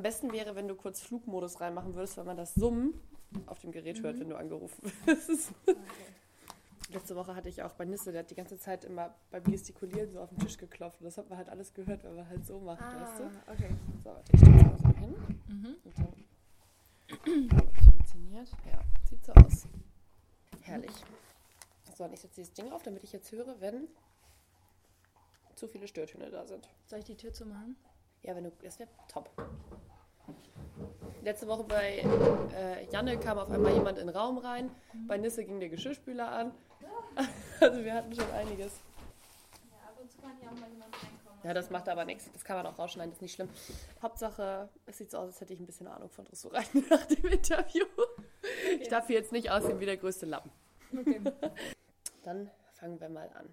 Am besten wäre, wenn du kurz Flugmodus reinmachen würdest, weil man das Summen auf dem Gerät mhm. hört, wenn du angerufen wirst. Okay. Letzte Woche hatte ich auch bei Nisse, der hat die ganze Zeit immer beim Gestikulieren so auf den Tisch geklopft. Und das hat man halt alles gehört, wenn man halt so macht, ah, weißt du? okay. So, warte, ich stelle es mal so hin. Mhm. Und dann funktioniert. Ja, sieht so aus. Herrlich. So, und ich setze dieses Ding auf, damit ich jetzt höre, wenn zu viele Störtöne da sind. Soll ich die Tür zumachen? Ja, wenn du. Das wäre top. Letzte Woche bei äh, Janne kam auf einmal jemand in den Raum rein. Bei Nisse ging der Geschirrspüler an. Also wir hatten schon einiges. Ja, ab und zu kann ja auch mal jemand reinkommen. Ja, das macht aber nichts. Das kann man auch rausschneiden, das ist nicht schlimm. Hauptsache, es sieht so aus, als hätte ich ein bisschen Ahnung von Dressurreiten nach dem Interview. Okay. Ich darf hier jetzt nicht aussehen wie der größte Lappen. Okay. Dann fangen wir mal an.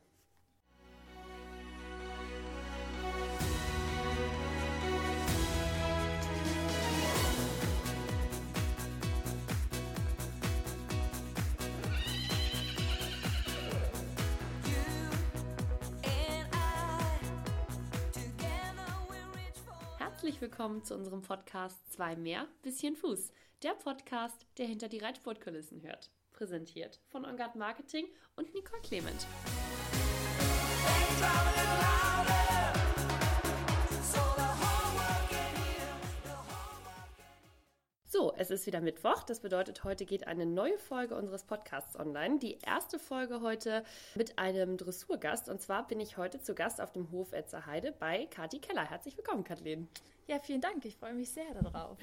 Herzlich willkommen zu unserem Podcast Zwei mehr, bisschen Fuß. Der Podcast, der hinter die Reitsportkulissen hört. Präsentiert von Ongard Marketing und Nicole Clement. So, es ist wieder Mittwoch. Das bedeutet, heute geht eine neue Folge unseres Podcasts online. Die erste Folge heute mit einem Dressurgast. Und zwar bin ich heute zu Gast auf dem Hof Etzerheide bei Kati Keller. Herzlich willkommen, Kathleen. Ja, vielen Dank. Ich freue mich sehr darauf.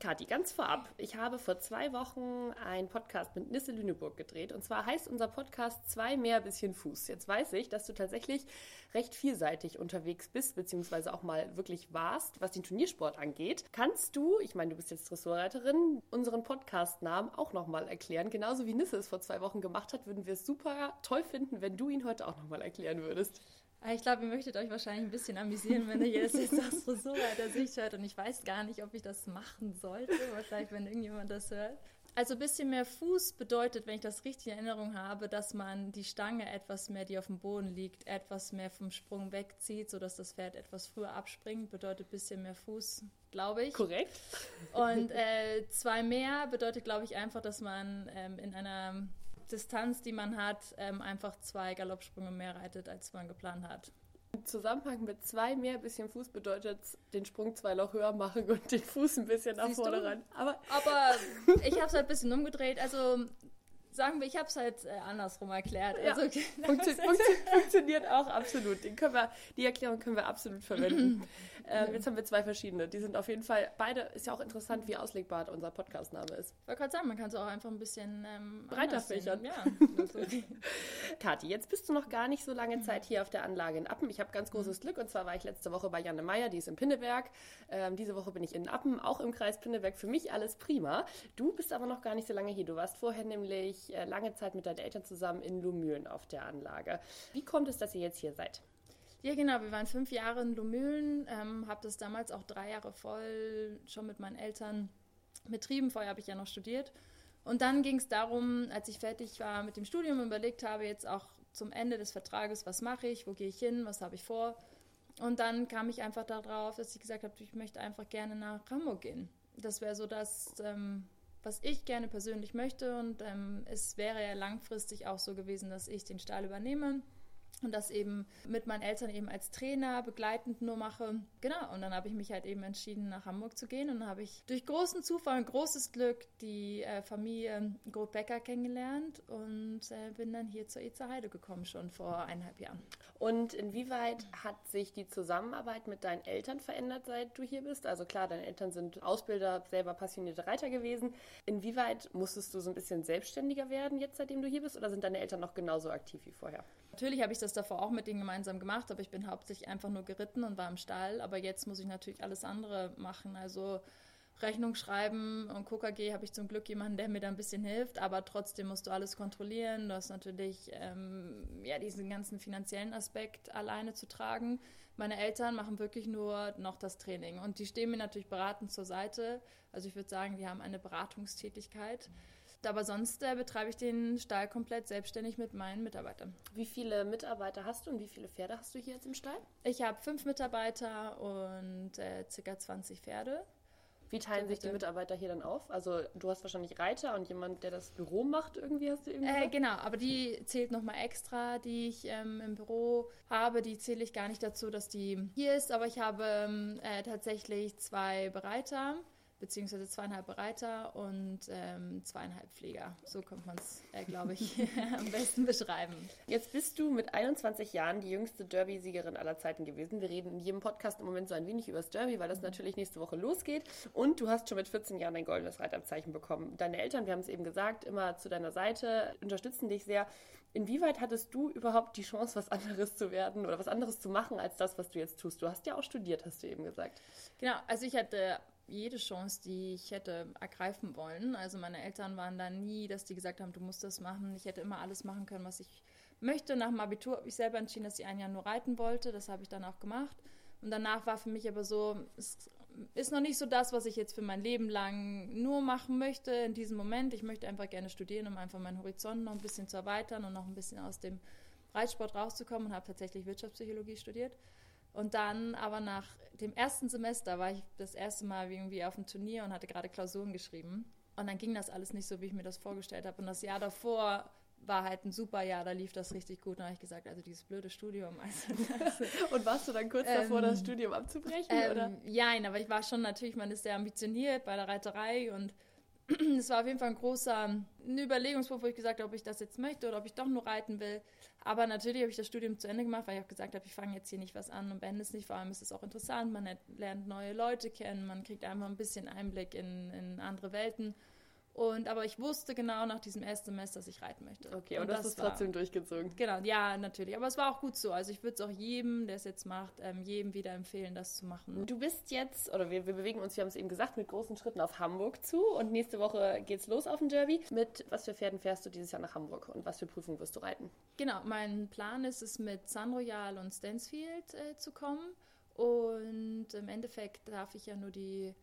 Kathi, ganz vorab, ich habe vor zwei Wochen einen Podcast mit Nisse Lüneburg gedreht. Und zwar heißt unser Podcast Zwei mehr bisschen Fuß. Jetzt weiß ich, dass du tatsächlich recht vielseitig unterwegs bist, beziehungsweise auch mal wirklich warst, was den Turniersport angeht. Kannst du, ich meine, du bist jetzt Dressurreiterin, unseren Podcast-Namen auch nochmal erklären? Genauso wie Nisse es vor zwei Wochen gemacht hat, würden wir es super toll finden, wenn du ihn heute auch nochmal erklären würdest. Ah, ich glaube, ihr möchtet euch wahrscheinlich ein bisschen amüsieren, wenn ihr das jetzt aus Frisurreiter Sicht hört. Und ich weiß gar nicht, ob ich das machen sollte. Wahrscheinlich, wenn irgendjemand das hört. Also ein bisschen mehr Fuß bedeutet, wenn ich das richtig in Erinnerung habe, dass man die Stange etwas mehr, die auf dem Boden liegt, etwas mehr vom Sprung wegzieht, sodass das Pferd etwas früher abspringt. Bedeutet ein bisschen mehr Fuß, glaube ich. Korrekt. Und äh, zwei mehr bedeutet, glaube ich, einfach, dass man ähm, in einer Distanz, die man hat, ähm, einfach zwei Galoppsprünge mehr reitet, als man geplant hat. Im Zusammenhang mit zwei mehr bisschen Fuß bedeutet den Sprung zwei Loch höher machen und den Fuß ein bisschen nach vorne ran. Aber, Aber ich habe es halt ein bisschen umgedreht. Also sagen wir, ich habe es halt äh, andersrum erklärt. Ja. Also, Funktio funktio funktioniert auch absolut. Den können wir, die Erklärung können wir absolut verwenden. ähm, jetzt haben wir zwei verschiedene. Die sind auf jeden Fall, beide, ist ja auch interessant, wie auslegbar unser Podcastname ist. Ich wollte gerade sagen, man kann es auch einfach ein bisschen ähm, breiter fächern. Ja, Kathi, jetzt bist du noch gar nicht so lange Zeit hier auf der Anlage in Appen. Ich habe ganz großes mhm. Glück und zwar war ich letzte Woche bei Janne Meyer, die ist in Pinneberg. Ähm, diese Woche bin ich in Appen, auch im Kreis Pinneberg. Für mich alles prima. Du bist aber noch gar nicht so lange hier. Du warst vorher nämlich äh, lange Zeit mit deinen Eltern zusammen in Lumülen auf der Anlage. Wie kommt es, dass ihr jetzt hier seid? Ja, genau. Wir waren fünf Jahre in Lumülen, ähm, habe das damals auch drei Jahre voll schon mit meinen Eltern betrieben. Vorher habe ich ja noch studiert. Und dann ging es darum, als ich fertig war mit dem Studium überlegt habe, jetzt auch zum Ende des Vertrages, was mache ich, wo gehe ich hin, was habe ich vor. Und dann kam ich einfach darauf, dass ich gesagt habe, ich möchte einfach gerne nach Hamburg gehen. Das wäre so das, ähm, was ich gerne persönlich möchte. Und ähm, es wäre ja langfristig auch so gewesen, dass ich den Stall übernehme und das eben mit meinen Eltern eben als Trainer begleitend nur mache. Genau, und dann habe ich mich halt eben entschieden, nach Hamburg zu gehen und dann habe ich durch großen Zufall und großes Glück die äh, Familie Groth-Becker kennengelernt und äh, bin dann hier zur Itzer Heide gekommen, schon vor eineinhalb Jahren. Und inwieweit hat sich die Zusammenarbeit mit deinen Eltern verändert, seit du hier bist? Also klar, deine Eltern sind Ausbilder, selber passionierte Reiter gewesen. Inwieweit musstest du so ein bisschen selbstständiger werden jetzt, seitdem du hier bist, oder sind deine Eltern noch genauso aktiv wie vorher? Natürlich habe ich das davor auch mit denen gemeinsam gemacht, aber ich bin hauptsächlich einfach nur geritten und war im Stall. Aber jetzt muss ich natürlich alles andere machen. Also Rechnung schreiben und KKG habe ich zum Glück jemanden, der mir da ein bisschen hilft, aber trotzdem musst du alles kontrollieren. Du hast natürlich ähm, ja, diesen ganzen finanziellen Aspekt alleine zu tragen. Meine Eltern machen wirklich nur noch das Training und die stehen mir natürlich beratend zur Seite. Also ich würde sagen, die haben eine Beratungstätigkeit. Mhm aber sonst äh, betreibe ich den Stall komplett selbstständig mit meinen Mitarbeitern. Wie viele Mitarbeiter hast du und wie viele Pferde hast du hier jetzt im Stall? Ich habe fünf Mitarbeiter und äh, circa 20 Pferde. Wie teilen sich die Mitarbeiter hier dann auf? Also du hast wahrscheinlich Reiter und jemand, der das Büro macht, irgendwie hast du irgendwie. Äh, genau, aber die zählt nochmal extra, die ich ähm, im Büro habe. Die zähle ich gar nicht dazu, dass die hier ist, aber ich habe ähm, äh, tatsächlich zwei Bereiter beziehungsweise zweieinhalb Bereiter und ähm, zweieinhalb Pfleger. So könnte man es, äh, glaube ich, am besten beschreiben. Jetzt bist du mit 21 Jahren die jüngste Derby-Siegerin aller Zeiten gewesen. Wir reden in jedem Podcast im Moment so ein wenig über das Derby, weil das natürlich nächste Woche losgeht. Und du hast schon mit 14 Jahren dein goldenes Reitabzeichen bekommen. Deine Eltern, wir haben es eben gesagt, immer zu deiner Seite, unterstützen dich sehr. Inwieweit hattest du überhaupt die Chance, was anderes zu werden oder was anderes zu machen als das, was du jetzt tust? Du hast ja auch studiert, hast du eben gesagt. Genau, also ich hatte jede Chance, die ich hätte ergreifen wollen. Also meine Eltern waren da nie, dass die gesagt haben, du musst das machen. Ich hätte immer alles machen können, was ich möchte. Nach dem Abitur habe ich selber entschieden, dass ich ein Jahr nur reiten wollte. Das habe ich dann auch gemacht. Und danach war für mich aber so, es ist noch nicht so das, was ich jetzt für mein Leben lang nur machen möchte in diesem Moment. Ich möchte einfach gerne studieren, um einfach meinen Horizont noch ein bisschen zu erweitern und noch ein bisschen aus dem Reitsport rauszukommen und habe tatsächlich Wirtschaftspsychologie studiert. Und dann aber nach dem ersten Semester war ich das erste Mal irgendwie auf dem Turnier und hatte gerade Klausuren geschrieben. Und dann ging das alles nicht so, wie ich mir das vorgestellt habe. Und das Jahr davor war halt ein super Jahr, da lief das richtig gut. Und da habe ich gesagt, also dieses blöde Studium. Also und warst du dann kurz ähm, davor, das Studium abzubrechen? Ähm, oder? Ja, aber ich war schon natürlich, man ist sehr ambitioniert bei der Reiterei und es war auf jeden Fall ein großer Überlegungspunkt, wo ich gesagt habe, ob ich das jetzt möchte oder ob ich doch nur reiten will. Aber natürlich habe ich das Studium zu Ende gemacht, weil ich auch gesagt habe, ich fange jetzt hier nicht was an und beende es nicht. Vor allem ist es auch interessant, man lernt neue Leute kennen, man kriegt einfach ein bisschen Einblick in, in andere Welten. Und aber ich wusste genau nach diesem ersten Semester, dass ich reiten möchte. Okay, und, und das, ist trotzdem durchgezogen. Genau, ja, natürlich. Aber es war auch gut so. Also ich würde es auch jedem, der es jetzt macht, ähm, jedem wieder empfehlen, das zu machen. Du bist jetzt, oder wir, wir bewegen uns, wir haben es eben gesagt, mit großen Schritten auf Hamburg zu. Und nächste Woche geht es los auf dem Derby. Mit was für Pferden fährst du dieses Jahr nach Hamburg und was für Prüfungen wirst du reiten? Genau, mein Plan ist es, mit San Royal und Stansfield äh, zu kommen. Und im Endeffekt darf ich ja nur die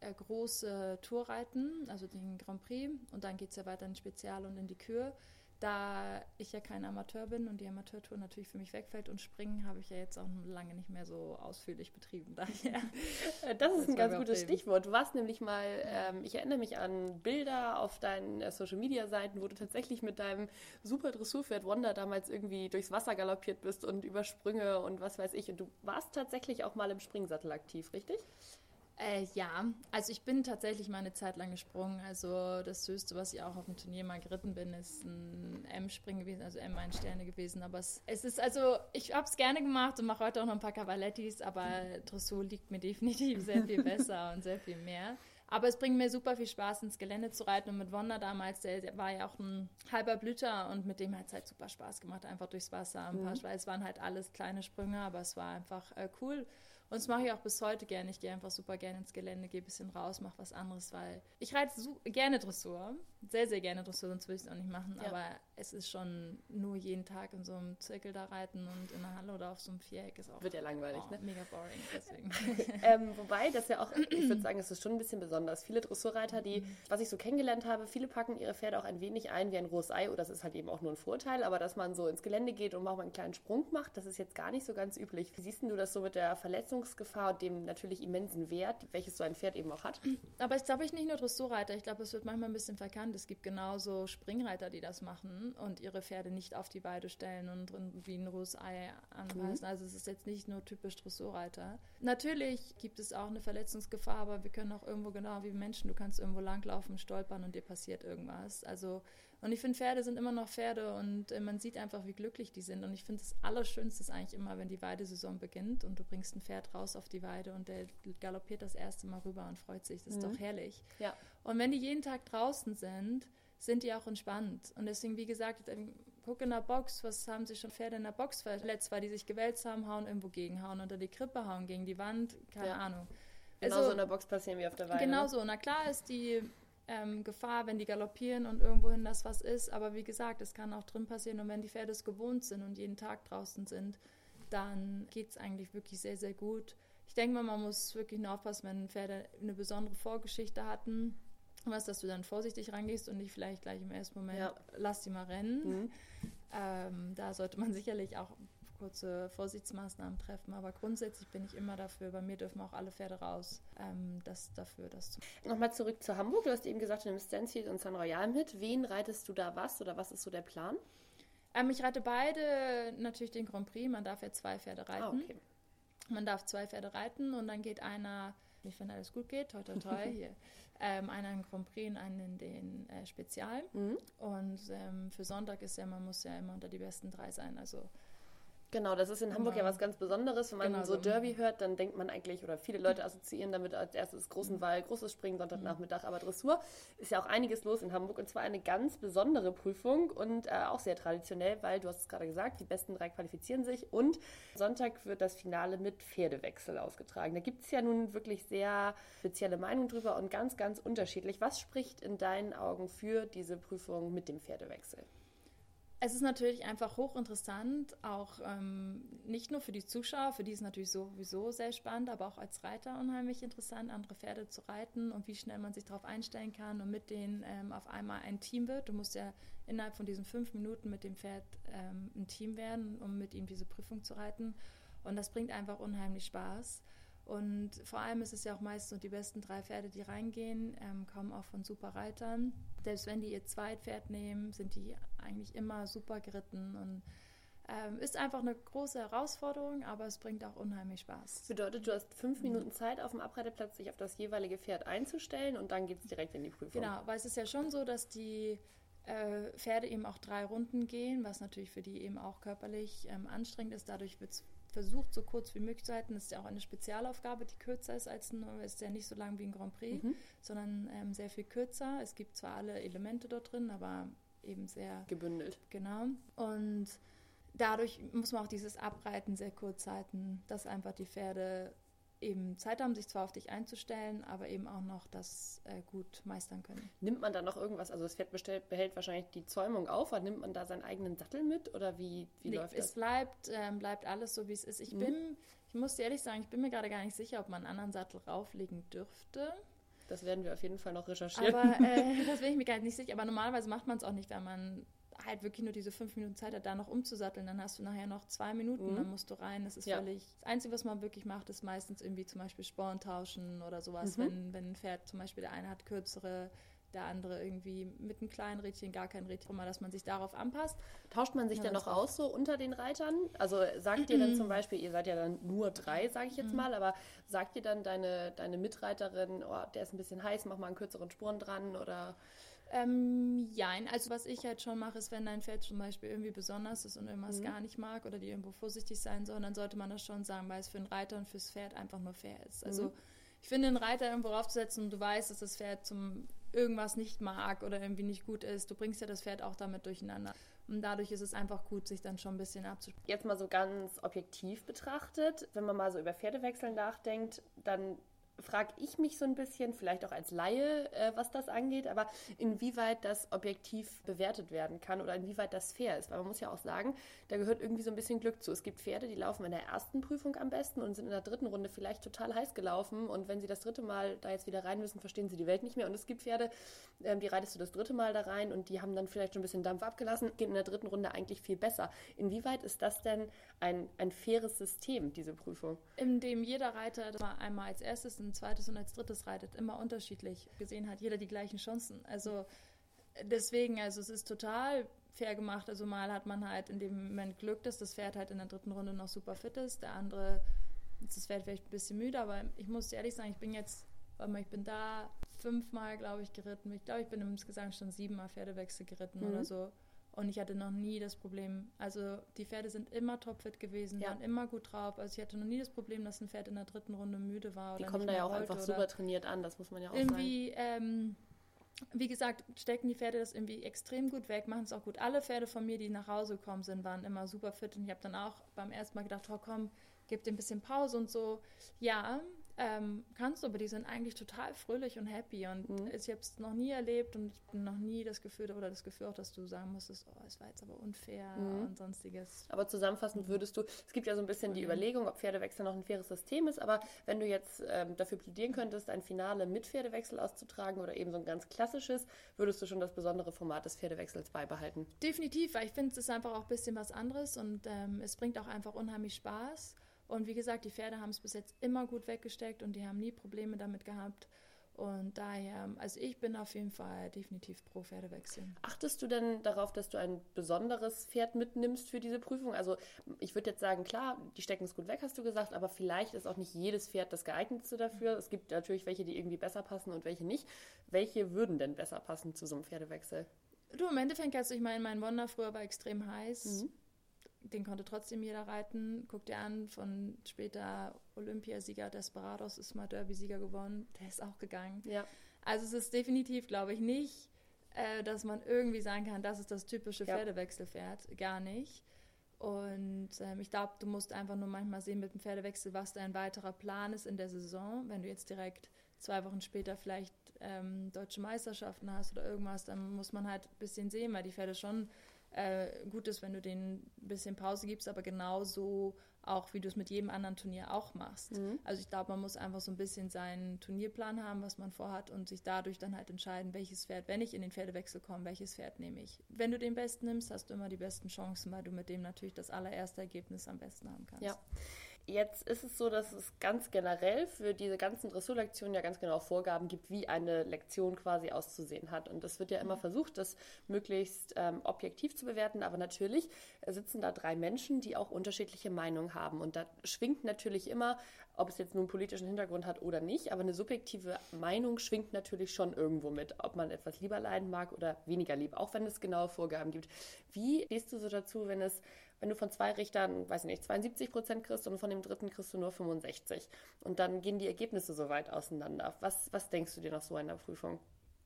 äh, große Tour reiten, also den Grand Prix. Und dann geht es ja weiter in Spezial und in die Kür. Da ich ja kein Amateur bin und die Amateurtour natürlich für mich wegfällt und Springen habe ich ja jetzt auch lange nicht mehr so ausführlich betrieben. Daher. das ist das ein ganz gutes Stichwort. Du warst nämlich mal, ähm, ich erinnere mich an Bilder auf deinen äh, Social Media Seiten, wo du tatsächlich mit deinem super Dressurpferd Wanda damals irgendwie durchs Wasser galoppiert bist und über Sprünge und was weiß ich. Und du warst tatsächlich auch mal im Springsattel aktiv, richtig? Äh, ja, also ich bin tatsächlich mal eine Zeit lang gesprungen. Also das Höchste, was ich auch auf dem Turnier mal geritten bin, ist ein M-Springen gewesen, also M1 Sterne gewesen. Aber es, es ist also, ich habe es gerne gemacht und mache heute auch noch ein paar Cavalettis, aber Dressur liegt mir definitiv sehr viel besser und sehr viel mehr. Aber es bringt mir super viel Spaß, ins Gelände zu reiten. Und mit Wanda damals, der, war ja auch ein halber Blüter und mit dem hat es halt super Spaß gemacht, einfach durchs Wasser. Ein paar, mhm. Es waren halt alles kleine Sprünge, aber es war einfach äh, cool. Und das mache ich auch bis heute gerne. Ich gehe einfach super gerne ins Gelände, gehe ein bisschen raus, mache was anderes, weil ich reite gerne Dressur. Sehr, sehr gerne Dressur, sonst würde ich es auch nicht machen. Ja. Aber es ist schon nur jeden Tag in so einem Zirkel da reiten und in der Halle oder auf so einem Viereck ist auch. Wird ja langweilig, oh, ne? Mega boring, deswegen. ähm, wobei, das ja auch, ich würde sagen, es ist schon ein bisschen besonders. Viele Dressurreiter, die, mhm. was ich so kennengelernt habe, viele packen ihre Pferde auch ein wenig ein wie ein rohes Ei. Oder das ist halt eben auch nur ein Vorteil. Aber dass man so ins Gelände geht und auch mal einen kleinen Sprung macht, das ist jetzt gar nicht so ganz üblich. Wie siehst du das so mit der Verletzungsgefahr und dem natürlich immensen Wert, welches so ein Pferd eben auch hat? Aber es glaube ich nicht nur Dressurreiter. Ich glaube, es wird manchmal ein bisschen verkannt. Es gibt genauso Springreiter, die das machen und ihre Pferde nicht auf die Weide stellen und wie ein rohes Ei anweisen. Mhm. Also es ist jetzt nicht nur typisch Dressurreiter. Natürlich gibt es auch eine Verletzungsgefahr, aber wir können auch irgendwo genau wie Menschen, du kannst irgendwo langlaufen, stolpern und dir passiert irgendwas. Also und ich finde, Pferde sind immer noch Pferde und äh, man sieht einfach, wie glücklich die sind. Und ich finde, das Allerschönste ist eigentlich immer, wenn die Weidesaison beginnt und du bringst ein Pferd raus auf die Weide und der galoppiert das erste Mal rüber und freut sich. Das ist mhm. doch herrlich. Ja. Und wenn die jeden Tag draußen sind, sind die auch entspannt. Und deswegen, wie gesagt, ähm, guck in der Box, was haben sich schon Pferde in der Box verletzt, weil die sich gewälzt haben, hauen irgendwo gegenhauen, unter die Krippe hauen, gegen die Wand, keine ja. Ahnung. Genauso also, in der Box passieren wie auf der Weide. Genauso. Na klar ist die ähm, Gefahr, wenn die galoppieren und irgendwohin das was ist. Aber wie gesagt, es kann auch drin passieren. Und wenn die Pferde es gewohnt sind und jeden Tag draußen sind, dann geht es eigentlich wirklich sehr, sehr gut. Ich denke mal, man muss wirklich nur aufpassen, wenn Pferde eine besondere Vorgeschichte hatten, was, dass du dann vorsichtig rangehst und nicht vielleicht gleich im ersten Moment, ja. lass die mal rennen. Mhm. Ähm, da sollte man sicherlich auch kurze Vorsichtsmaßnahmen treffen. Aber grundsätzlich bin ich immer dafür, bei mir dürfen auch alle Pferde raus, ähm, das dafür das zu Nochmal zurück zu Hamburg. Du hast eben gesagt, du nimmst Stanfield und San Royal mit. Wen reitest du da was oder was ist so der Plan? Ähm, ich reite beide natürlich den Grand Prix. Man darf ja zwei Pferde reiten. Ah, okay. Man darf zwei Pferde reiten und dann geht einer, wenn alles gut geht, toi toi toi, hier, ähm, einer in Grand Prix und einen in den äh, Spezial. Mhm. Und ähm, für Sonntag ist ja, man muss ja immer unter die besten drei sein. Also Genau, das ist in Hamburg genau. ja was ganz Besonderes. Wenn man genau, so Derby hört, dann denkt man eigentlich, oder viele Leute assoziieren damit als erstes großen Wall, großes Springen, Sonntagnachmittag, aber Dressur ist ja auch einiges los in Hamburg und zwar eine ganz besondere Prüfung und äh, auch sehr traditionell, weil du hast es gerade gesagt, die besten drei qualifizieren sich und Sonntag wird das Finale mit Pferdewechsel ausgetragen. Da gibt es ja nun wirklich sehr spezielle Meinungen drüber und ganz, ganz unterschiedlich. Was spricht in deinen Augen für diese Prüfung mit dem Pferdewechsel? Es ist natürlich einfach hochinteressant, auch ähm, nicht nur für die Zuschauer, für die ist es natürlich sowieso sehr spannend, aber auch als Reiter unheimlich interessant, andere Pferde zu reiten und wie schnell man sich darauf einstellen kann und mit denen ähm, auf einmal ein Team wird. Du musst ja innerhalb von diesen fünf Minuten mit dem Pferd ähm, ein Team werden, um mit ihm diese Prüfung zu reiten. Und das bringt einfach unheimlich Spaß. Und vor allem ist es ja auch meist so, die besten drei Pferde, die reingehen, ähm, kommen auch von super Reitern. Selbst wenn die ihr Zweitpferd nehmen, sind die eigentlich immer super geritten und ähm, ist einfach eine große Herausforderung, aber es bringt auch unheimlich Spaß. Bedeutet, du hast fünf Minuten Zeit auf dem Abreiteplatz, sich auf das jeweilige Pferd einzustellen und dann geht es direkt in die Prüfung. Genau, weil es ist ja schon so, dass die äh, Pferde eben auch drei Runden gehen, was natürlich für die eben auch körperlich ähm, anstrengend ist. Dadurch wird es versucht, so kurz wie möglich zu halten. Das ist ja auch eine Spezialaufgabe, die kürzer ist als ein, ist ja nicht so lang wie ein Grand Prix, mhm. sondern ähm, sehr viel kürzer. Es gibt zwar alle Elemente dort drin, aber eben sehr gebündelt. Genau. Und dadurch muss man auch dieses Abreiten sehr kurz halten, dass einfach die Pferde eben Zeit haben, sich zwar auf dich einzustellen, aber eben auch noch das äh, gut meistern können. Nimmt man da noch irgendwas? Also das Pferd bestellt, behält wahrscheinlich die Zäumung auf, aber nimmt man da seinen eigenen Sattel mit oder wie, wie nee, läuft das? Es bleibt, äh, bleibt alles so, wie es ist. Ich mhm. bin, ich muss dir ehrlich sagen, ich bin mir gerade gar nicht sicher, ob man einen anderen Sattel rauflegen dürfte. Das werden wir auf jeden Fall noch recherchieren. Aber äh, das bin ich mir gar nicht sicher. Aber normalerweise macht man es auch nicht, wenn man halt wirklich nur diese fünf Minuten Zeit hat, da noch umzusatteln, dann hast du nachher noch zwei Minuten, mhm. dann musst du rein. Das ist ja. völlig. Das Einzige, was man wirklich macht, ist meistens irgendwie zum Beispiel Sporen tauschen oder sowas. Mhm. Wenn, wenn ein Pferd zum Beispiel der eine hat kürzere, der andere irgendwie mit einem kleinen Rädchen, gar kein Rädchen, immer, dass man sich darauf anpasst. Tauscht man sich ja, dann noch aus so unter den Reitern? Also sagt ihr dann zum Beispiel, ihr seid ja dann nur drei, sage ich jetzt mhm. mal, aber sagt ihr dann deine, deine Mitreiterin, oh, der ist ein bisschen heiß, mach mal einen kürzeren Spuren dran oder ähm, ja, also was ich halt schon mache, ist, wenn dein Pferd zum Beispiel irgendwie besonders ist und irgendwas mhm. gar nicht mag oder die irgendwo vorsichtig sein soll, dann sollte man das schon sagen, weil es für den Reiter und fürs Pferd einfach nur fair ist. Also mhm. ich finde, einen Reiter irgendwo raufzusetzen und du weißt, dass das Pferd zum irgendwas nicht mag oder irgendwie nicht gut ist, du bringst ja das Pferd auch damit durcheinander. Und dadurch ist es einfach gut, sich dann schon ein bisschen abzusprechen. Jetzt mal so ganz objektiv betrachtet, wenn man mal so über Pferdewechsel nachdenkt, dann frage ich mich so ein bisschen, vielleicht auch als Laie, äh, was das angeht, aber inwieweit das objektiv bewertet werden kann oder inwieweit das fair ist. Weil man muss ja auch sagen, da gehört irgendwie so ein bisschen Glück zu. Es gibt Pferde, die laufen in der ersten Prüfung am besten und sind in der dritten Runde vielleicht total heiß gelaufen und wenn sie das dritte Mal da jetzt wieder rein müssen, verstehen sie die Welt nicht mehr. Und es gibt Pferde, ähm, die reitest du das dritte Mal da rein und die haben dann vielleicht schon ein bisschen Dampf abgelassen, gehen in der dritten Runde eigentlich viel besser. Inwieweit ist das denn ein, ein faires System, diese Prüfung? In dem jeder Reiter einmal als erstes ein zweites und als drittes reitet, immer unterschiedlich. Gesehen hat jeder die gleichen Chancen. Also deswegen, also es ist total fair gemacht. Also mal hat man halt in dem Moment Glück, dass das Pferd halt in der dritten Runde noch super fit ist. Der andere ist das Pferd vielleicht ein bisschen müde, aber ich muss ehrlich sagen, ich bin jetzt, warte mal, ich bin da fünfmal, glaube ich, geritten. Ich glaube, ich bin insgesamt schon siebenmal Pferdewechsel geritten mhm. oder so. Und ich hatte noch nie das Problem. Also die Pferde sind immer topfit gewesen, ja. waren immer gut drauf. Also ich hatte noch nie das Problem, dass ein Pferd in der dritten Runde müde war. die kommen da ja auch einfach super trainiert an, das muss man ja auch irgendwie, sagen. Ähm, wie gesagt, stecken die Pferde das irgendwie extrem gut weg, machen es auch gut. Alle Pferde von mir, die nach Hause gekommen sind, waren immer super fit. Und ich habe dann auch beim ersten Mal gedacht, oh komm, gib dir ein bisschen Pause und so. Ja, ähm, kannst du, aber die sind eigentlich total fröhlich und happy. Und Mhm. ich habe es noch nie erlebt und ich bin noch nie das Gefühl oder das Gefühl auch, dass du sagen musstest, oh, es war jetzt aber unfair Mhm. und sonstiges. Aber zusammenfassend würdest du, es gibt ja so ein bisschen die Mhm. Überlegung, ob Pferdewechsel noch ein faires System ist, aber wenn du jetzt ähm, dafür plädieren könntest, ein Finale mit Pferdewechsel auszutragen oder eben so ein ganz klassisches, würdest du schon das besondere Format des Pferdewechsels beibehalten. Definitiv, weil ich finde, es ist einfach auch ein bisschen was anderes und ähm, es bringt auch einfach unheimlich Spaß. Und wie gesagt, die Pferde haben es bis jetzt immer gut weggesteckt und die haben nie Probleme damit gehabt. Und daher, also ich bin auf jeden Fall definitiv pro Pferdewechsel. Achtest du denn darauf, dass du ein besonderes Pferd mitnimmst für diese Prüfung? Also ich würde jetzt sagen, klar, die stecken es gut weg, hast du gesagt, aber vielleicht ist auch nicht jedes Pferd das geeignetste dafür. Es gibt natürlich welche, die irgendwie besser passen und welche nicht. Welche würden denn besser passen zu so einem Pferdewechsel? Du, im Endeffekt, also ich meine, mein Wonder früher war extrem heiß. Mhm. Den konnte trotzdem jeder reiten. Guck dir an, von später Olympiasieger Desperados ist mal Derby-Sieger geworden. Der ist auch gegangen. Ja. Also es ist definitiv, glaube ich, nicht, äh, dass man irgendwie sagen kann, das ist das typische Ja. Pferdewechselpferd. Gar nicht. Und ähm, ich glaube, du musst einfach nur manchmal sehen mit dem Pferdewechsel, was dein weiterer Plan ist in der Saison. Wenn du jetzt direkt zwei Wochen später vielleicht ähm, deutsche Meisterschaften hast oder irgendwas, dann muss man halt ein bisschen sehen, weil die Pferde schon äh, gut ist, wenn du denen ein bisschen Pause gibst, aber genauso auch, wie du es mit jedem anderen Turnier auch machst. Mhm. Also ich glaube, man muss einfach so ein bisschen seinen Turnierplan haben, was man vorhat und sich dadurch dann halt entscheiden, welches Pferd, wenn ich in den Pferdewechsel komme, welches Pferd nehme ich. Wenn du den besten nimmst, hast du immer die besten Chancen, weil du mit dem natürlich das allererste Ergebnis am besten haben kannst. Ja. Jetzt ist es so, dass es ganz generell für diese ganzen Dressurlektionen ja ganz genau Vorgaben gibt, wie eine Lektion quasi auszusehen hat. Und es wird ja immer versucht, das möglichst ähm, objektiv zu bewerten. Aber natürlich sitzen da drei Menschen, die auch unterschiedliche Meinungen haben. Und da schwingt natürlich immer, ob es jetzt nun einen politischen Hintergrund hat oder nicht, aber eine subjektive Meinung schwingt natürlich schon irgendwo mit, ob man etwas lieber leiden mag oder weniger lieb, auch wenn es genaue Vorgaben gibt. Wie stehst du so dazu, wenn es wenn du von zwei Richtern, weiß ich nicht, 72 Prozent kriegst und von dem dritten kriegst du nur 65. Und dann gehen die Ergebnisse so weit auseinander. Was, was denkst du dir nach so einer Prüfung?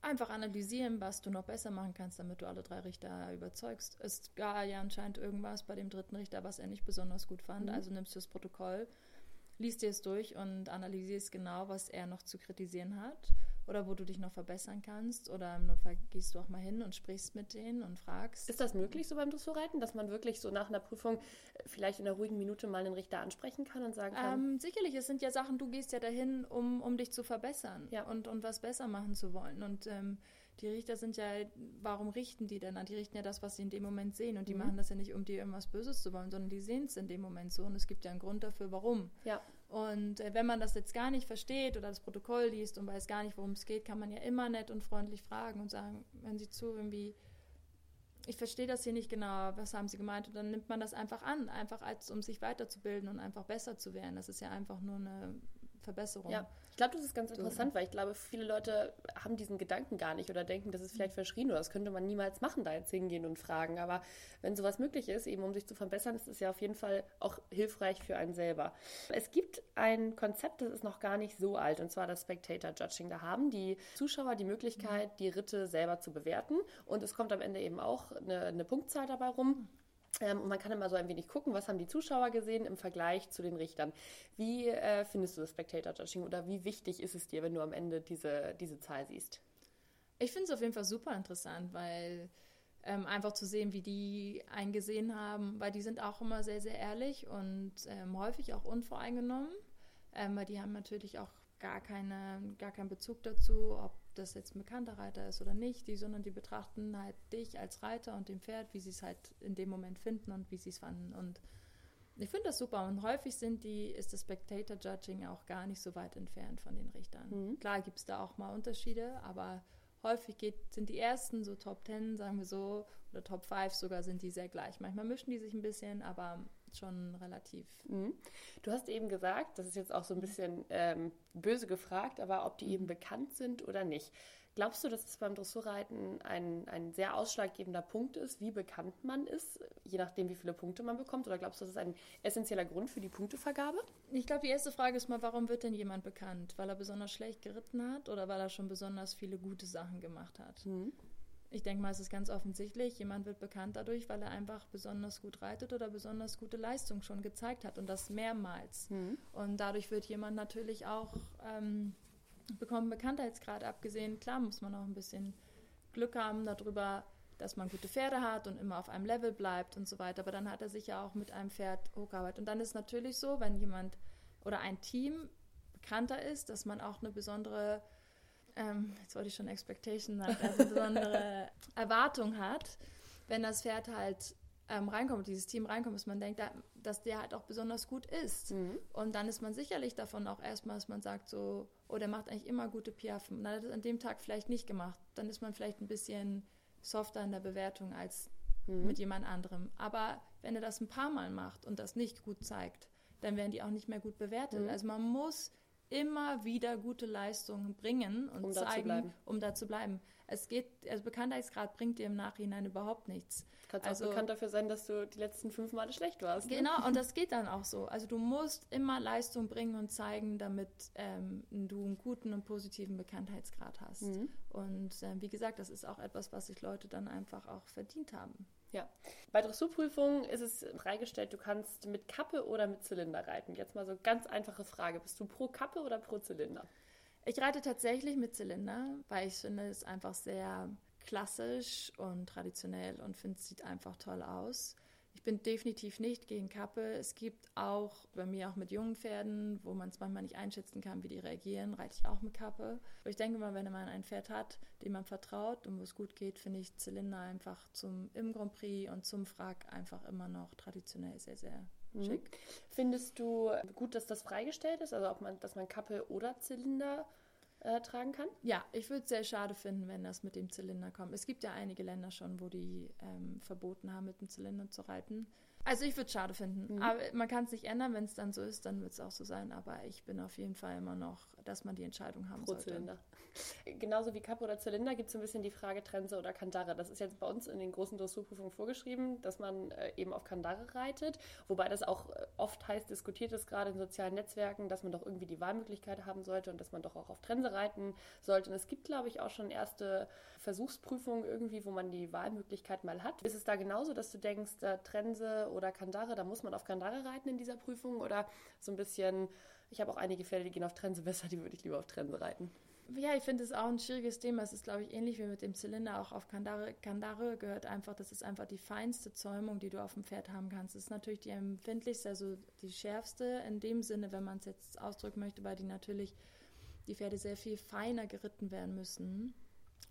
Einfach analysieren, was du noch besser machen kannst, damit du alle drei Richter überzeugst. Es gab ja anscheinend irgendwas bei dem dritten Richter, was er nicht besonders gut fand. Mhm. Also nimmst du das Protokoll, liest dir es durch und analysierst genau, was er noch zu kritisieren hat oder wo du dich noch verbessern kannst. Oder im Notfall gehst du auch mal hin und sprichst mit denen und fragst. Ist das möglich so beim Dressurreiten, dass man wirklich so nach einer Prüfung äh, vielleicht in einer ruhigen Minute mal einen Richter ansprechen kann und sagen kann, Ähm, sicherlich, es sind ja Sachen, du gehst ja dahin, um, um dich zu verbessern Ja. und, und was besser machen zu wollen. Und ähm, die Richter sind ja, warum richten die denn? Die richten ja das, was sie in dem Moment sehen. Und die Mhm. machen das ja nicht, um dir irgendwas Böses zu wollen, sondern die sehen es in dem Moment so. Und es gibt ja einen Grund dafür, warum. ja, Und äh, wenn man das jetzt gar nicht versteht oder das Protokoll liest und weiß gar nicht, worum es geht, kann man ja immer nett und freundlich fragen und sagen, wenn Sie zu, irgendwie, ich verstehe das hier nicht genau, was haben Sie gemeint? Und dann nimmt man das einfach an, einfach als, um sich weiterzubilden und einfach besser zu werden. Das ist ja einfach nur eine Verbesserung. Ja, ich glaube, das ist ganz interessant, weil ich glaube, viele Leute haben diesen Gedanken gar nicht oder denken, das ist vielleicht verschrien oder das könnte man niemals machen, da jetzt hingehen und fragen. Aber wenn sowas möglich ist, eben um sich zu verbessern, ist es ja auf jeden Fall auch hilfreich für einen selber. Es gibt ein Konzept, das ist noch gar nicht so alt, und zwar das Spectator Judging. Da haben die Zuschauer die Möglichkeit, die Ritte selber zu bewerten und es kommt am Ende eben auch eine, eine Punktzahl dabei rum. Ähm, und man kann immer so ein wenig gucken, was haben die Zuschauer gesehen im Vergleich zu den Richtern. Wie äh, findest du das Spectator Judging oder wie wichtig ist es dir, wenn du am Ende diese, diese Zahl siehst? Ich finde es auf jeden Fall super interessant, weil ähm, einfach zu sehen, wie die eingesehen haben, weil die sind auch immer sehr, sehr ehrlich und ähm, häufig auch unvoreingenommen, ähm, weil die haben natürlich auch gar, keine, gar keinen Bezug dazu, ob das jetzt ein bekannter Reiter ist oder nicht, die, sondern die betrachten halt dich als Reiter und dem Pferd, wie sie es halt in dem Moment finden und wie sie es fanden. Und ich finde das super. Und häufig sind die, ist das Spectator Judging auch gar nicht so weit entfernt von den Richtern. Mhm. Klar gibt es da auch mal Unterschiede, aber häufig geht, sind die ersten so Top 10, sagen wir so, oder Top 5 sogar, sind die sehr gleich. Manchmal mischen die sich ein bisschen, aber schon relativ. Mhm. Du hast eben gesagt, das ist jetzt auch so ein bisschen ähm, böse gefragt, aber ob die eben bekannt sind oder nicht. Glaubst du, dass es beim Dressurreiten ein, ein sehr ausschlaggebender Punkt ist, wie bekannt man ist, je nachdem, wie viele Punkte man bekommt? Oder glaubst du, das ist ein essentieller Grund für die Punktevergabe? Ich glaube, die erste Frage ist mal, warum wird denn jemand bekannt? Weil er besonders schlecht geritten hat oder weil er schon besonders viele gute Sachen gemacht hat? Ich denke mal, es ist ganz offensichtlich, jemand wird bekannt dadurch, weil er einfach besonders gut reitet oder besonders gute Leistung schon gezeigt hat und das mehrmals. Mhm. Und dadurch wird jemand natürlich auch ähm, bekommen Bekanntheitsgrad abgesehen. Klar muss man auch ein bisschen Glück haben darüber, dass man gute Pferde hat und immer auf einem Level bleibt und so weiter. Aber dann hat er sich ja auch mit einem Pferd hochgearbeitet. Und dann ist natürlich so, wenn jemand oder ein Team bekannter ist, dass man auch eine besondere ähm, jetzt wollte ich schon Expectation sagen, also besondere Erwartung hat, wenn das Pferd halt ähm, reinkommt, dieses Team reinkommt, dass man denkt, dass der halt auch besonders gut ist. Mhm. Und dann ist man sicherlich davon auch erstmal, dass man sagt so, oh, der macht eigentlich immer gute Piaffen. Und dann hat er an dem Tag vielleicht nicht gemacht. Dann ist man vielleicht ein bisschen softer in der Bewertung als mhm. mit jemand anderem. Aber wenn er das ein paar Mal macht und das nicht gut zeigt, dann werden die auch nicht mehr gut bewertet. Mhm. Also man muss immer wieder gute Leistungen bringen und um zeigen, um da zu bleiben. Es geht, also Bekanntheitsgrad bringt dir im Nachhinein überhaupt nichts. Du kannst also, auch bekannt dafür sein, dass du die letzten fünf Male schlecht warst. Ne? Genau, und das geht dann auch so. Also du musst immer Leistung bringen und zeigen, damit ähm, du einen guten und positiven Bekanntheitsgrad hast. Mhm. Und äh, wie gesagt, das ist auch etwas, was sich Leute dann einfach auch verdient haben. Ja. Bei Dressurprüfungen ist es freigestellt, du kannst mit Kappe oder mit Zylinder reiten. Jetzt mal so ganz einfache Frage. Bist du pro Kappe oder pro Zylinder? Ich reite tatsächlich mit Zylinder, weil ich finde es einfach sehr klassisch und traditionell und finde es sieht einfach toll aus. Ich bin definitiv nicht gegen Kappe. Es gibt auch bei mir auch mit jungen Pferden, wo man es manchmal nicht einschätzen kann, wie die reagieren, reite ich auch mit Kappe. Aber ich denke mal, wenn man ein Pferd hat, dem man vertraut und wo es gut geht, finde ich Zylinder einfach zum im Grand Prix und zum Frack einfach immer noch traditionell sehr, sehr. Schick. Findest du gut, dass das freigestellt ist? Also ob man, dass man Kappe oder Zylinder äh, tragen kann? Ja, ich würde es sehr schade finden, wenn das mit dem Zylinder kommt. Es gibt ja einige Länder schon, wo die ähm, verboten haben, mit dem Zylinder zu reiten. Also ich würde es schade finden. Mhm. Aber man kann es nicht ändern, wenn es dann so ist, dann wird es auch so sein. Aber ich bin auf jeden Fall immer noch, dass man die Entscheidung haben Pro sollte. Zylinder. Genauso wie Kapp oder Zylinder gibt es ein bisschen die Frage Trense oder Kandare. Das ist jetzt bei uns in den großen Dressurprüfungen vorgeschrieben, dass man äh, eben auf Kandare reitet. Wobei das auch äh, oft heiß diskutiert ist, gerade in sozialen Netzwerken, dass man doch irgendwie die Wahlmöglichkeit haben sollte und dass man doch auch auf Trense reiten sollte. Und es gibt, glaube ich, auch schon erste Versuchsprüfungen irgendwie, wo man die Wahlmöglichkeit mal hat. Ist es da genauso, dass du denkst, äh, Trense oder Kandare, da muss man auf Kandare reiten in dieser Prüfung oder so ein bisschen, ich habe auch einige Pferde, die gehen auf Trense besser, die würde ich lieber auf Trense reiten. Ja, ich finde es auch ein schwieriges Thema. Es ist, glaube ich, ähnlich wie mit dem Zylinder auch auf Kandare. Kandare gehört einfach, das ist einfach die feinste Zäumung, die du auf dem Pferd haben kannst. Das ist natürlich die empfindlichste, also die schärfste in dem Sinne, wenn man es jetzt ausdrücken möchte, weil die natürlich die Pferde sehr viel feiner geritten werden müssen.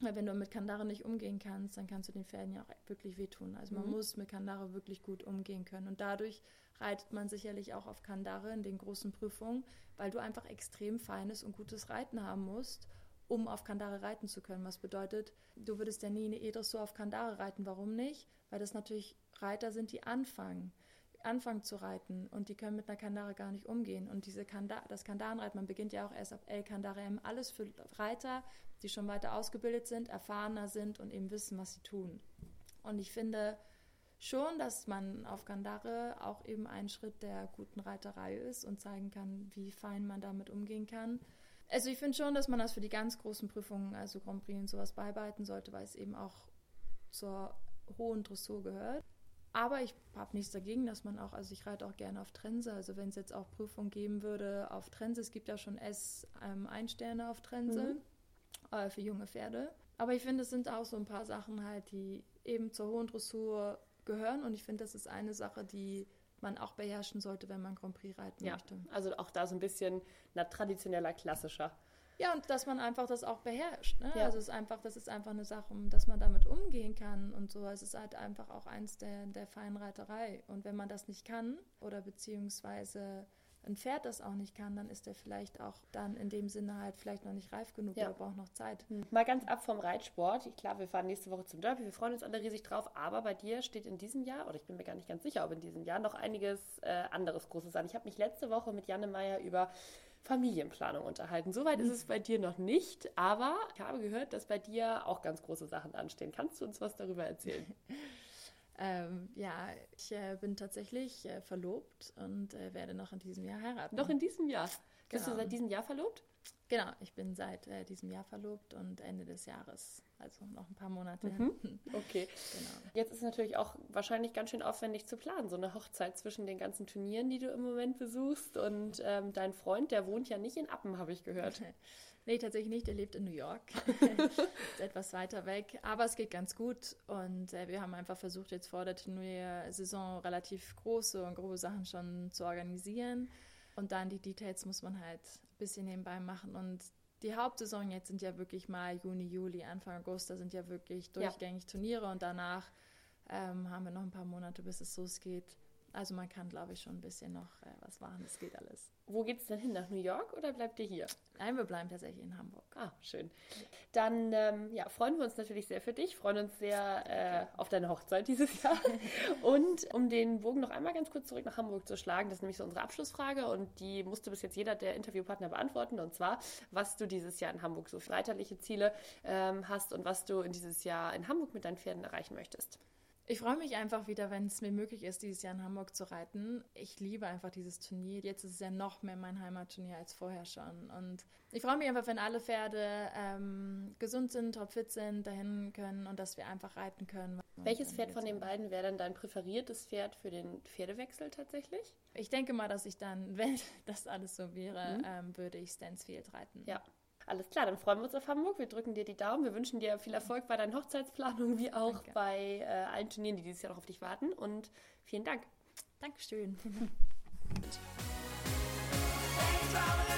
Weil wenn du mit Kandare nicht umgehen kannst, dann kannst du den Pferden ja auch wirklich wehtun. Also man mhm. muss mit Kandare wirklich gut umgehen können. Und dadurch reitet man sicherlich auch auf Kandare in den großen Prüfungen, weil du einfach extrem feines und gutes Reiten haben musst, um auf Kandare reiten zu können. Was bedeutet, du würdest ja nie eine E-Dressur auf Kandare reiten. Warum nicht? Weil das natürlich Reiter sind, die anfangen anfangen zu reiten und die können mit einer Kandare gar nicht umgehen. Und diese Kanda das Kandarenreiten, man beginnt ja auch erst ab L Kandare M, alles für Reiter, die schon weiter ausgebildet sind, erfahrener sind und eben wissen, was sie tun. Und ich finde schon, dass man auf Kandare auch eben ein Schritt der guten Reiterei ist und zeigen kann, wie fein man damit umgehen kann. Also ich finde schon, dass man das für die ganz großen Prüfungen, also Grand Prix und sowas beibehalten sollte, weil es eben auch zur hohen Dressur gehört. Aber ich habe nichts dagegen, dass man auch, also ich reite auch gerne auf Trense. Also wenn es jetzt auch Prüfungen geben würde auf Trense, es gibt ja schon S-Einsterne ähm, auf Trense. Mhm äh, für junge Pferde. Aber ich finde, es sind auch so ein paar Sachen halt, die eben zur hohen Dressur gehören. Und ich finde, das ist eine Sache, die man auch beherrschen sollte, wenn man Grand Prix reiten ja, möchte. Also auch da so ein bisschen na, traditioneller, klassischer. Ja, und dass man einfach das auch beherrscht. Ne? Ja. Also es ist einfach, das ist einfach eine Sache, dass man damit umgehen kann und so. Es ist halt einfach auch eins der, der Feinreiterei. Und wenn man das nicht kann oder beziehungsweise ein Pferd das auch nicht kann, dann ist er vielleicht auch dann in dem Sinne halt vielleicht noch nicht reif genug ja. oder braucht noch Zeit. Hm. Mal ganz ab vom Reitsport. Klar, wir fahren nächste Woche zum Derby, wir freuen uns alle riesig drauf, aber bei dir steht in diesem Jahr, oder ich bin mir gar nicht ganz sicher, ob in diesem Jahr noch einiges äh, anderes Großes an. Ich habe mich letzte Woche mit Janne Meyer über Familienplanung unterhalten. Soweit ist es bei dir noch nicht, aber ich habe gehört, dass bei dir auch ganz große Sachen anstehen. Kannst du uns was darüber erzählen? Ähm, ja, ich äh, bin tatsächlich äh, verlobt und äh, werde noch in diesem Jahr heiraten. Noch in diesem Jahr? Bist genau. du seit diesem Jahr verlobt? Genau, ich bin seit äh, diesem Jahr verlobt und Ende des Jahres, also noch ein paar Monate. Mhm. Okay. Genau. Jetzt ist natürlich auch wahrscheinlich ganz schön aufwendig zu planen, so eine Hochzeit zwischen den ganzen Turnieren, die du im Moment besuchst und ähm, dein Freund, der wohnt ja nicht in Appen, habe ich gehört. nee, tatsächlich nicht. Er lebt in New York. ist etwas weiter weg. Aber es geht ganz gut. Und äh, wir haben einfach versucht, jetzt vor der Turniersaison relativ große und grobe Sachen schon zu organisieren. Und dann die Details muss man halt ein bisschen nebenbei machen. Und die Hauptsaison jetzt sind ja wirklich Mai, Juni, Juli, Anfang August, da sind ja wirklich durchgängig ja. Turniere und danach ähm, haben wir noch ein paar Monate, bis es losgeht. Also man kann, glaube ich, schon ein bisschen noch äh, was machen. Das geht alles. Wo geht es denn hin? Nach New York oder bleibt ihr hier? Nein, wir bleiben tatsächlich in Hamburg. Ah, schön. Dann ähm, ja, freuen wir uns natürlich sehr für dich, freuen uns sehr äh, auf deine Hochzeit dieses Jahr. und um den Bogen noch einmal ganz kurz zurück nach Hamburg zu schlagen, das ist nämlich so unsere Abschlussfrage und die musste bis jetzt jeder der Interviewpartner beantworten. Und zwar, was du dieses Jahr in Hamburg so für reiterliche Ziele ähm, hast und was du in dieses Jahr in Hamburg mit deinen Pferden erreichen möchtest. Ich freue mich einfach wieder, wenn es mir möglich ist, dieses Jahr in Hamburg zu reiten. Ich liebe einfach dieses Turnier. Jetzt ist es ja noch mehr mein Heimatturnier als vorher schon. Und ich freue mich einfach, wenn alle Pferde ähm, gesund sind, topfit sind, dahin können und dass wir einfach reiten können. Welches Pferd von den beiden wäre dann dein präferiertes Pferd für den Pferdewechsel tatsächlich? Ich denke mal, dass ich dann, wenn das alles so wäre, mhm. ähm, würde ich Stansfield reiten. Ja. Alles klar, dann freuen wir uns auf Hamburg. Wir drücken dir die Daumen. Wir wünschen dir viel Erfolg bei deinen Hochzeitsplanungen wie auch Danke. bei äh, allen Turnieren, die dieses Jahr noch auf dich warten. Und vielen Dank. Dankeschön.